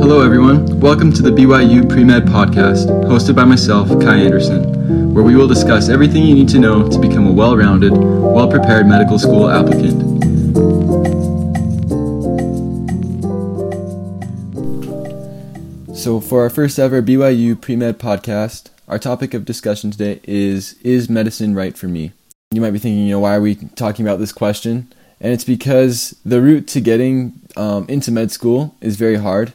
Hello, everyone. Welcome to the BYU Pre Med Podcast, hosted by myself, Kai Anderson, where we will discuss everything you need to know to become a well rounded, well prepared medical school applicant. So, for our first ever BYU Pre Med Podcast, our topic of discussion today is Is medicine right for me? You might be thinking, you know, why are we talking about this question? And it's because the route to getting um, into med school is very hard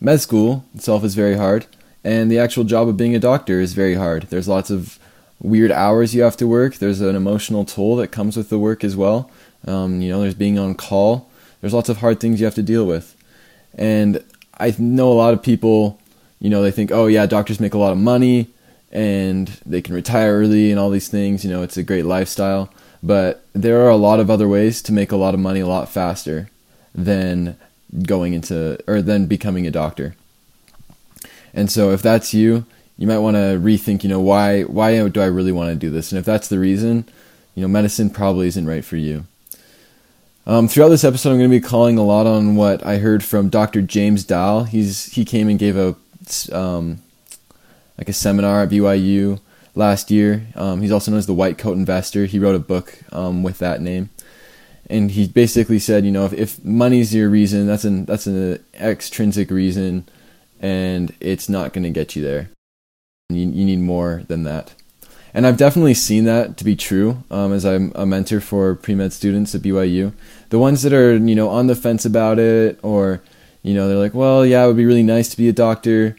med school itself is very hard, and the actual job of being a doctor is very hard. There's lots of weird hours you have to work. There's an emotional toll that comes with the work as well. Um, you know, there's being on call. There's lots of hard things you have to deal with. And I know a lot of people, you know, they think, oh, yeah, doctors make a lot of money and they can retire early and all these things. You know, it's a great lifestyle. But there are a lot of other ways to make a lot of money a lot faster than going into or then becoming a doctor. And so if that's you, you might want to rethink, you know, why why do I really want to do this? And if that's the reason, you know, medicine probably isn't right for you. Um, throughout this episode, I'm going to be calling a lot on what I heard from Dr. James Dahle. He's he came and gave a um, like a seminar at BYU last year. Um, he's also known as the White Coat Investor. He wrote a book um, with that name and he basically said, you know, if, if money's your reason, that's an that's an extrinsic reason, and it's not going to get you there. You you need more than that, and I've definitely seen that to be true. Um, as I'm a mentor for pre med students at BYU, the ones that are you know on the fence about it, or you know they're like, well, yeah, it would be really nice to be a doctor,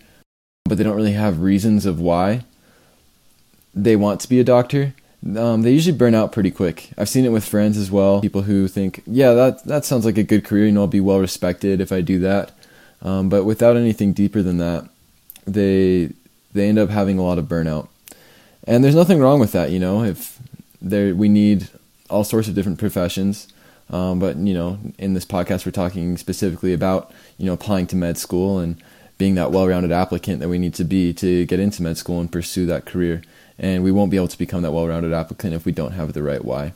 but they don't really have reasons of why they want to be a doctor um, they usually burn out pretty quick. I've seen it with friends as well. People who think, yeah, that that sounds like a good career. You know, I'll be well respected if I do that. Um, but without anything deeper than that, they they end up having a lot of burnout. And there's nothing wrong with that. You know, if there we need all sorts of different professions. Um, but you know, in this podcast, we're talking specifically about you know applying to med school and being that well-rounded applicant that we need to be to get into med school and pursue that career and we won't be able to become that well-rounded applicant if we don't have the right why.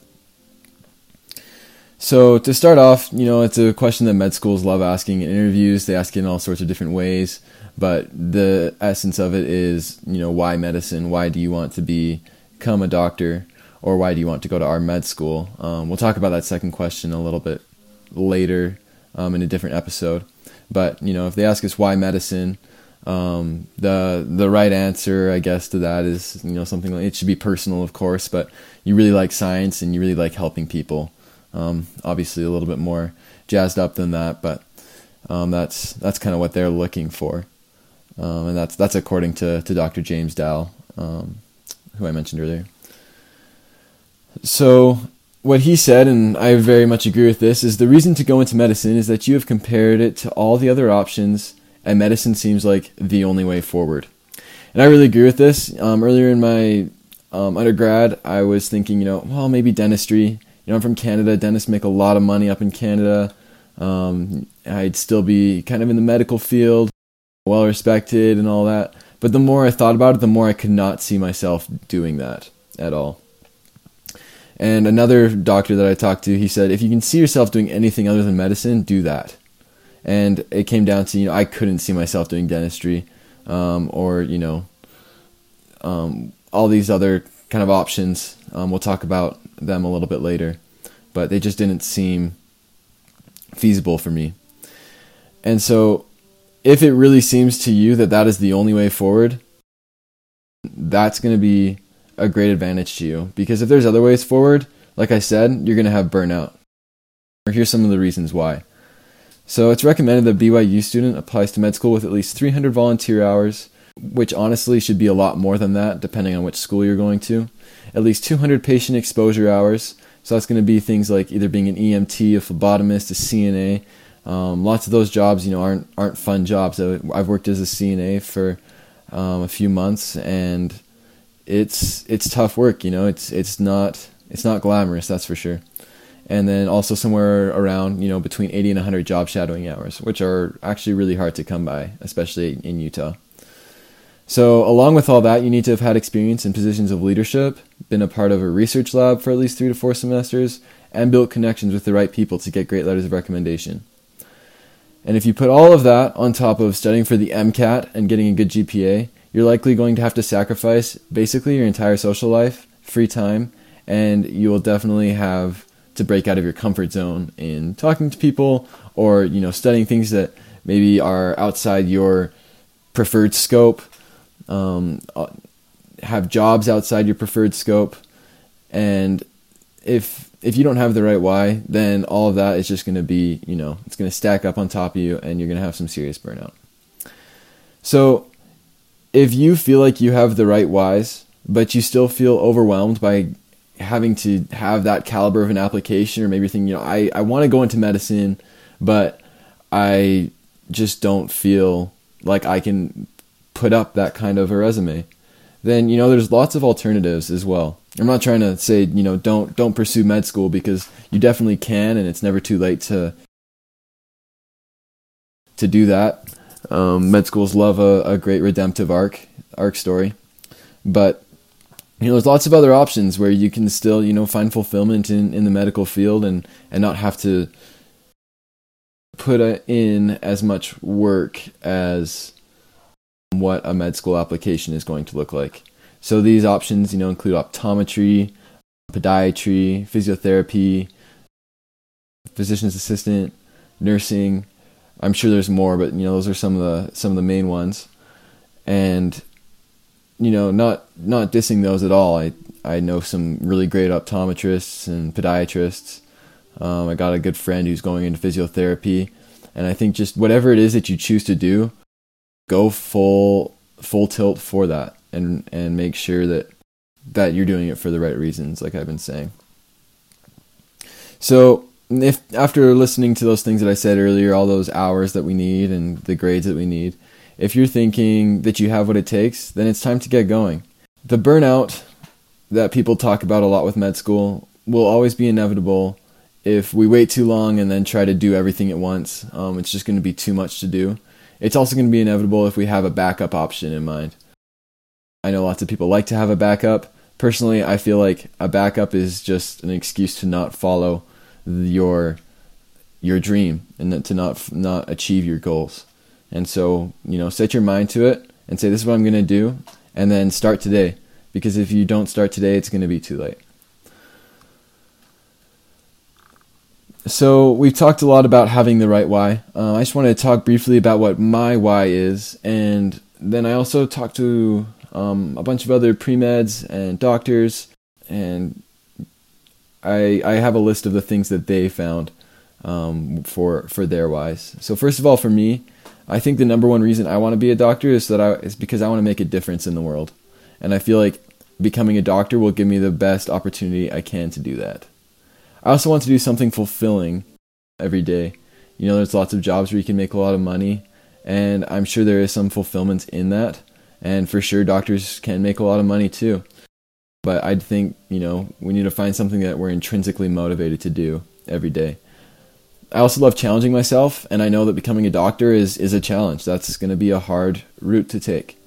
So to start off, you know, it's a question that med schools love asking in interviews. They ask it in all sorts of different ways, but the essence of it is, you know, why medicine? Why do you want to be, become a doctor, or why do you want to go to our med school? Um, we'll talk about that second question a little bit later um, in a different episode. But you know, if they ask us why medicine, um, the the right answer, I guess, to that is you know something like it should be personal, of course, but you really like science and you really like helping people. Um, obviously, a little bit more jazzed up than that, but um, that's that's kind of what they're looking for, um, and that's that's according to to Dr. James Dahle, um, who I mentioned earlier. So what he said, and I very much agree with this, is the reason to go into medicine is that you have compared it to all the other options and medicine seems like the only way forward. And I really agree with this. Um, earlier in my um, undergrad, I was thinking, you know, well, maybe dentistry. You know, I'm from Canada. Dentists make a lot of money up in Canada. Um, I'd still be kind of in the medical field, well respected and all that. But the more I thought about it, the more I could not see myself doing that at all. And another doctor that I talked to, he said, if you can see yourself doing anything other than medicine, do that and it came down to you know I couldn't see myself doing dentistry, um, or you know, um, all these other kind of options. Um, we'll talk about them a little bit later, but they just didn't seem feasible for me. And so, if it really seems to you that that is the only way forward, that's going to be a great advantage to you because if there's other ways forward, like I said, you're going to have burnout. Here's some of the reasons why. So it's recommended that BYU student applies to med school with at least 300 volunteer hours, which honestly should be a lot more than that depending on which school you're going to. At least 200 patient exposure hours. So that's going to be things like either being an EMT, a phlebotomist, a CNA. Um, lots of those jobs, you know, aren't aren't fun jobs. I've worked as a CNA for um, a few months, and it's it's tough work. You know, it's it's not it's not glamorous, that's for sure. And then also somewhere around you know between 80 and 100 job shadowing hours which are actually really hard to come by especially in utah. So along with all that you need to have had experience in positions of leadership been a part of a research lab for at least three to four semesters and built connections with the right people to get great letters of recommendation. And if you put all of that on top of studying for the MCAT and getting a good GPA, you're likely going to have to sacrifice basically your entire social life, free time, and you will definitely have to break out of your comfort zone in talking to people or, you know, studying things that maybe are outside your preferred scope, um, uh, have jobs outside your preferred scope, and if if you don't have the right why, then all of that is just going to be, you know, it's going to stack up on top of you and you're going to have some serious burnout. So, if you feel like you have the right whys, but you still feel overwhelmed by having to have that caliber of an application, or maybe you're thinking, you know, I, I want to go into medicine, but I just don't feel like I can put up that kind of a resume, then, you know, there's lots of alternatives as well. I'm not trying to say you know don't don't pursue med school because you definitely can, and it's never too late to to do that. Um, med schools love a, a great redemptive arc arc story, but you know there's lots of other options where you can still you know find fulfillment in, in the medical field and and not have to put in as much work as what a med school application is going to look like. So these options, you know, include optometry, podiatry, physiotherapy, physician's assistant, nursing. I'm sure there's more, but you know, those are some of the some of the main ones. And you know, not not dissing those at all. I I know some really great optometrists and podiatrists. Um, I got a good friend who's going into physiotherapy, and I think just whatever it is that you choose to do, go full full tilt for that and and make sure that that you're doing it for the right reasons like I've been saying. So, if after listening to those things that I said earlier, all those hours that we need and the grades that we need, if you're thinking that you have what it takes, then it's time to get going. The burnout that people talk about a lot with med school will always be inevitable if we wait too long and then try to do everything at once. Um, it's just going to be too much to do. It's also going to be inevitable if we have a backup option in mind. I know lots of people like to have a backup. Personally, I feel like a backup is just an excuse to not follow your your dream and to not not achieve your goals. And so, you know, set your mind to it and say this is what I'm going to do and then start today because if you don't start today, it's going to be too late. So we've talked a lot about having the right why. Uh, I just want to talk briefly about what my why is, and then I also talked to um, a bunch of other pre-meds and doctors, and I I have a list of the things that they found um, for for their whys. So first of all, for me, I think the number one reason I want to be a doctor is that I is because I want to make a difference in the world, and I feel like becoming a doctor will give me the best opportunity I can to do that. I also want to do something fulfilling every day. You know, there's lots of jobs where you can make a lot of money, and I'm sure there is some fulfillment in that. And for sure, doctors can make a lot of money too. But I think, you know, we need to find something that we're intrinsically motivated to do every day. I also love challenging myself, and I know that becoming a doctor is, is a challenge. That's going to be a hard route to take.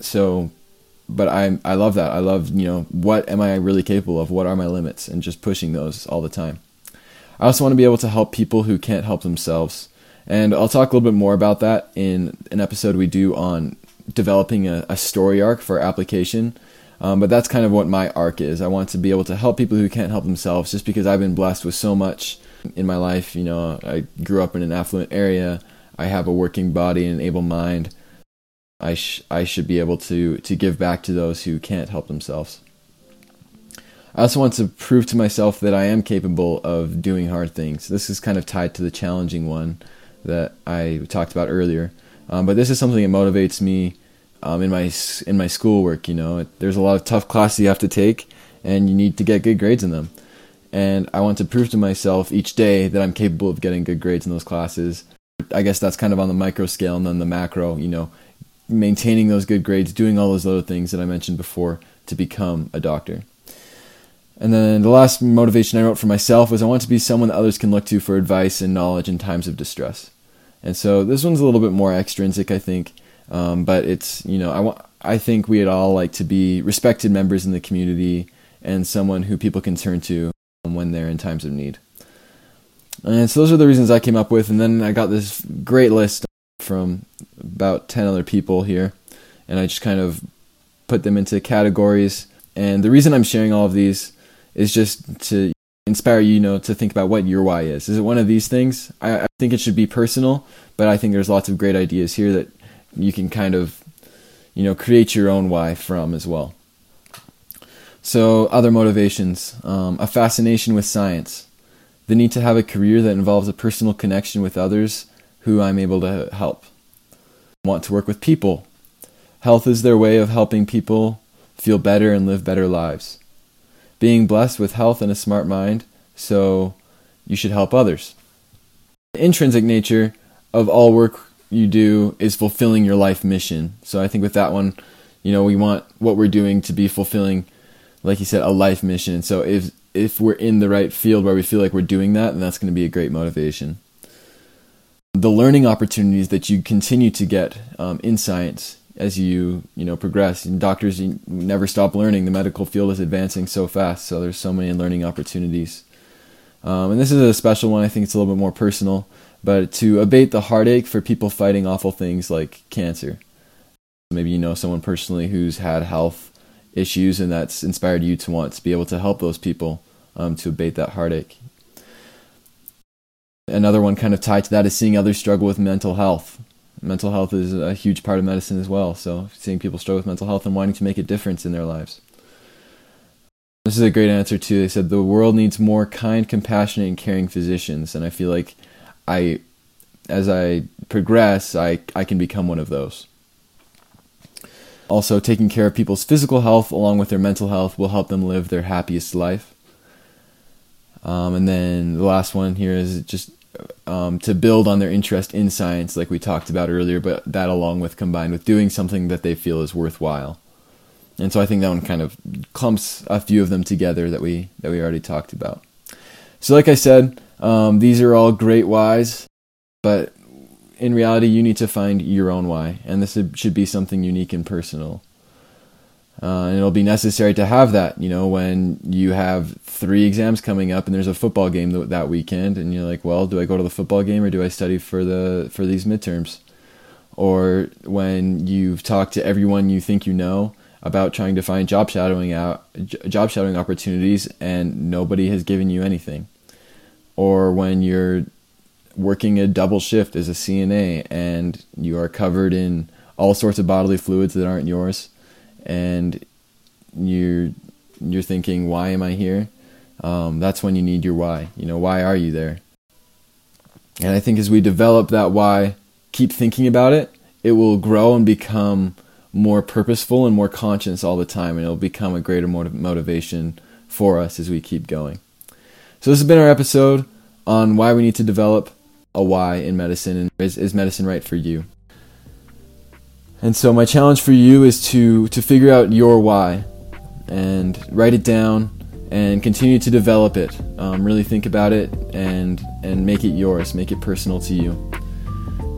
So, but I I love that. I love you know what am I really capable of? What are my limits? And just pushing those all the time. I also want to be able to help people who can't help themselves. And I'll talk a little bit more about that in an episode we do on developing a, a story arc for application. Um, but that's kind of what my arc is. I want to be able to help people who can't help themselves just because I've been blessed with so much in my life. You know, I grew up in an affluent area, I have a working body and an able mind. I, sh- I should be able to, to give back to those who can't help themselves. I also want to prove to myself that I am capable of doing hard things. This is kind of tied to the challenging one that I talked about earlier. Um, but this is something that motivates me um, in my in my schoolwork. You know, there's a lot of tough classes you have to take, and you need to get good grades in them. And I want to prove to myself each day that I'm capable of getting good grades in those classes. I guess that's kind of on the micro scale, and then the macro. You know, maintaining those good grades, doing all those other things that I mentioned before to become a doctor. And then the last motivation I wrote for myself was I want to be someone that others can look to for advice and knowledge in times of distress. And so this one's a little bit more extrinsic, I think, um, but it's you know I want I think we'd all like to be respected members in the community and someone who people can turn to when they're in times of need. And so those are the reasons I came up with. And then I got this great list from about 10 other people here. And I just kind of put them into categories. And the reason I'm sharing all of these is just to inspire you, you know, to think about what your why is. Is it one of these things? I, I think it should be personal, but I think there's lots of great ideas here that you can kind of, you know, create your own why from as well. So, other motivations um, a fascination with science, the need to have a career that involves a personal connection with others who I'm able to help. Want to work with people. Health is their way of helping people feel better and live better lives. Being blessed with health and a smart mind, so you should help others. The intrinsic nature of all work you do is fulfilling your life mission. So I think with that one, you know, we want what we're doing to be fulfilling, like you said, a life mission. So if if we're in the right field where we feel like we're doing that, then that's going to be a great motivation. The learning opportunities that you continue to get um, in science as you you know progress, and doctors never stop learning. The medical field is advancing so fast, so there's so many learning opportunities. Um, and this is a special one. I think it's a little bit more personal, but to abate the heartache for people fighting awful things like cancer. Maybe you know someone personally who's had health issues, and that's inspired you to want to be able to help those people um, to abate that heartache. Another one kind of tied to that is seeing others struggle with mental health. Mental health is a huge part of medicine as well, so seeing people struggle with mental health and wanting to make a difference in their lives. This is a great answer too. They said the world needs more kind, compassionate, and caring physicians, and I feel like I, as I progress, I I can become one of those. Also, taking care of people's physical health along with their mental health will help them live their happiest life. Um, and then the last one here is just um, to build on their interest in science, like we talked about earlier, but that along with combined with doing something that they feel is worthwhile. And so I think that one kind of clumps a few of them together that we that we already talked about. So, like I said, um, these are all great whys, but in reality, you need to find your own why, and this should be something unique and personal. Uh, and it'll be necessary to have that, you know, when you have three exams coming up and there's a football game th- that weekend, and you're like, well, do I go to the football game or do I study for the for these midterms? Or when you've talked to everyone you think you know about trying to find job shadowing out job shadowing opportunities, and nobody has given you anything. Or when you're working a double shift as a CNA and you are covered in all sorts of bodily fluids that aren't yours and you're you're thinking why am I here? Um, that's when you need your why. You know why are you there? And I think as we develop that why keep thinking about it it will grow and become more purposeful and more conscious all the time and it'll become a greater motiv- motivation for us as we keep going. So this has been our episode on why we need to develop a why in medicine and is, is medicine right for you? And so my challenge for you is to to figure out your why and write it down and continue to develop it. Um, really think about it and and make it yours, make it personal to you.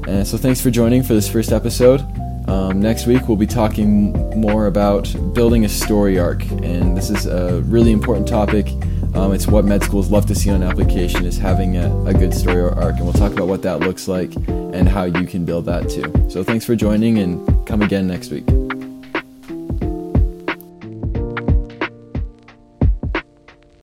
And so thanks for joining for this first episode. Um, next week we'll be talking more about building a story arc, and this is a really important topic um, it's what med schools love to see on application is having a, a good story or arc, and we'll talk about what that looks like and how you can build that too. So thanks for joining, and come again next week.